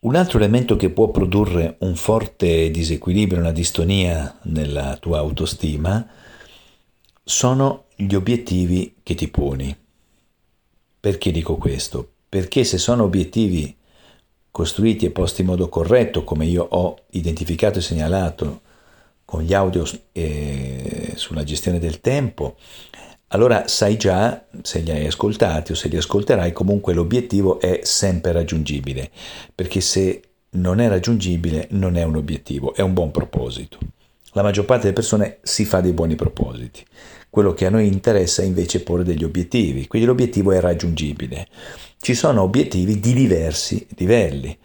Un altro elemento che può produrre un forte disequilibrio, una distonia nella tua autostima, sono gli obiettivi che ti poni. Perché dico questo? Perché se sono obiettivi costruiti e posti in modo corretto, come io ho identificato e segnalato con gli audio eh, sulla gestione del tempo, allora sai già, se li hai ascoltati o se li ascolterai, comunque l'obiettivo è sempre raggiungibile, perché se non è raggiungibile non è un obiettivo, è un buon proposito. La maggior parte delle persone si fa dei buoni propositi. Quello che a noi interessa è invece porre degli obiettivi, quindi l'obiettivo è raggiungibile. Ci sono obiettivi di diversi livelli.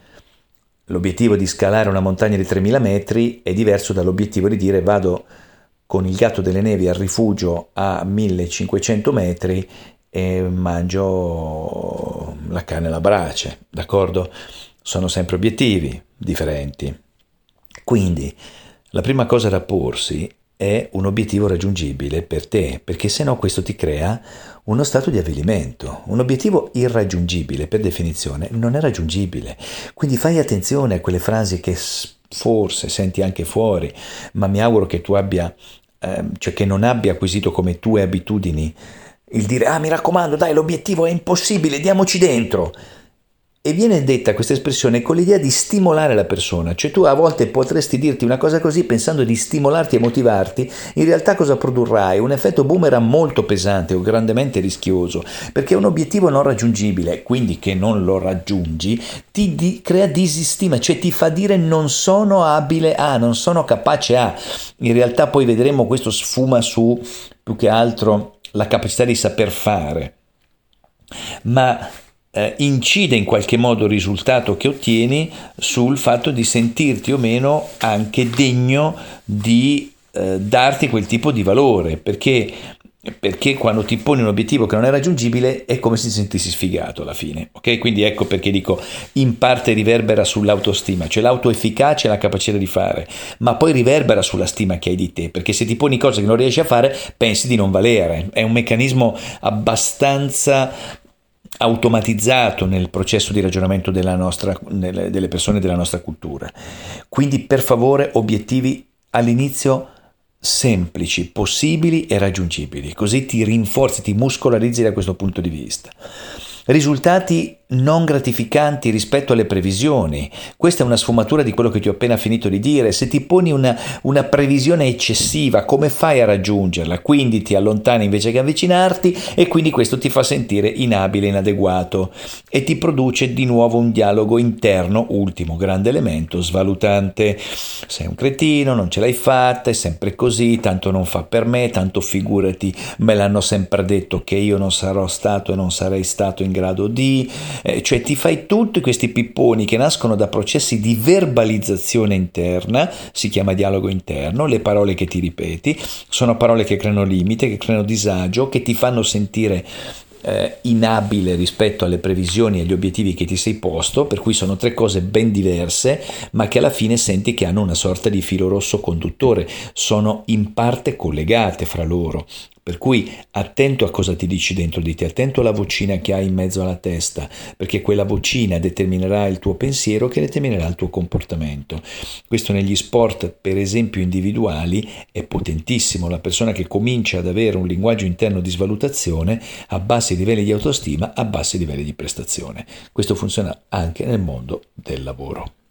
L'obiettivo di scalare una montagna di 3000 metri è diverso dall'obiettivo di dire vado con il gatto delle nevi al rifugio a 1500 metri e mangio la carne alla brace, d'accordo? Sono sempre obiettivi differenti. Quindi la prima cosa da porsi è un obiettivo raggiungibile per te, perché se no questo ti crea uno stato di avvilimento. Un obiettivo irraggiungibile, per definizione, non è raggiungibile. Quindi fai attenzione a quelle frasi che forse senti anche fuori, ma mi auguro che tu abbia, eh, cioè che non abbia acquisito come tue abitudini il dire ah mi raccomando dai l'obiettivo è impossibile, diamoci dentro. E viene detta questa espressione con l'idea di stimolare la persona, cioè tu a volte potresti dirti una cosa così pensando di stimolarti e motivarti, in realtà cosa produrrai? Un effetto boomerang molto pesante o grandemente rischioso, perché un obiettivo non raggiungibile, quindi che non lo raggiungi, ti di- crea disistima, cioè ti fa dire non sono abile a, non sono capace a. In realtà poi vedremo questo sfuma su più che altro la capacità di saper fare. Ma eh, incide in qualche modo il risultato che ottieni sul fatto di sentirti o meno anche degno di eh, darti quel tipo di valore, perché perché quando ti poni un obiettivo che non è raggiungibile è come se ti sentissi sfigato alla fine, ok? Quindi ecco perché dico in parte riverbera sull'autostima, cioè l'autoefficacia e la capacità di fare, ma poi riverbera sulla stima che hai di te, perché se ti poni cose che non riesci a fare pensi di non valere, è un meccanismo abbastanza automatizzato nel processo di ragionamento della nostra, delle persone della nostra cultura. Quindi per favore obiettivi all'inizio semplici, possibili e raggiungibili, così ti rinforzi, ti muscolarizzi da questo punto di vista. Risultati non gratificanti rispetto alle previsioni. Questa è una sfumatura di quello che ti ho appena finito di dire. Se ti poni una, una, previsione eccessiva, come fai a raggiungerla? Quindi ti allontani invece che avvicinarti e quindi questo ti fa sentire inabile, inadeguato e ti produce di nuovo un dialogo interno, ultimo grande elemento, svalutante. Sei un cretino, non ce l'hai fatta, è sempre così, tanto non fa per me, tanto figurati, me l'hanno sempre detto che io non sarò stato e non sarei stato in grado di eh, cioè ti fai tutti questi pipponi che nascono da processi di verbalizzazione interna, si chiama dialogo interno, le parole che ti ripeti sono parole che creano limite, che creano disagio, che ti fanno sentire eh, inabile rispetto alle previsioni e agli obiettivi che ti sei posto, per cui sono tre cose ben diverse, ma che alla fine senti che hanno una sorta di filo rosso conduttore, sono in parte collegate fra loro. Per cui attento a cosa ti dici dentro di te, attento alla vocina che hai in mezzo alla testa, perché quella vocina determinerà il tuo pensiero che determinerà il tuo comportamento. Questo negli sport, per esempio individuali, è potentissimo. La persona che comincia ad avere un linguaggio interno di svalutazione a bassi livelli di autostima, a bassi livelli di prestazione. Questo funziona anche nel mondo del lavoro.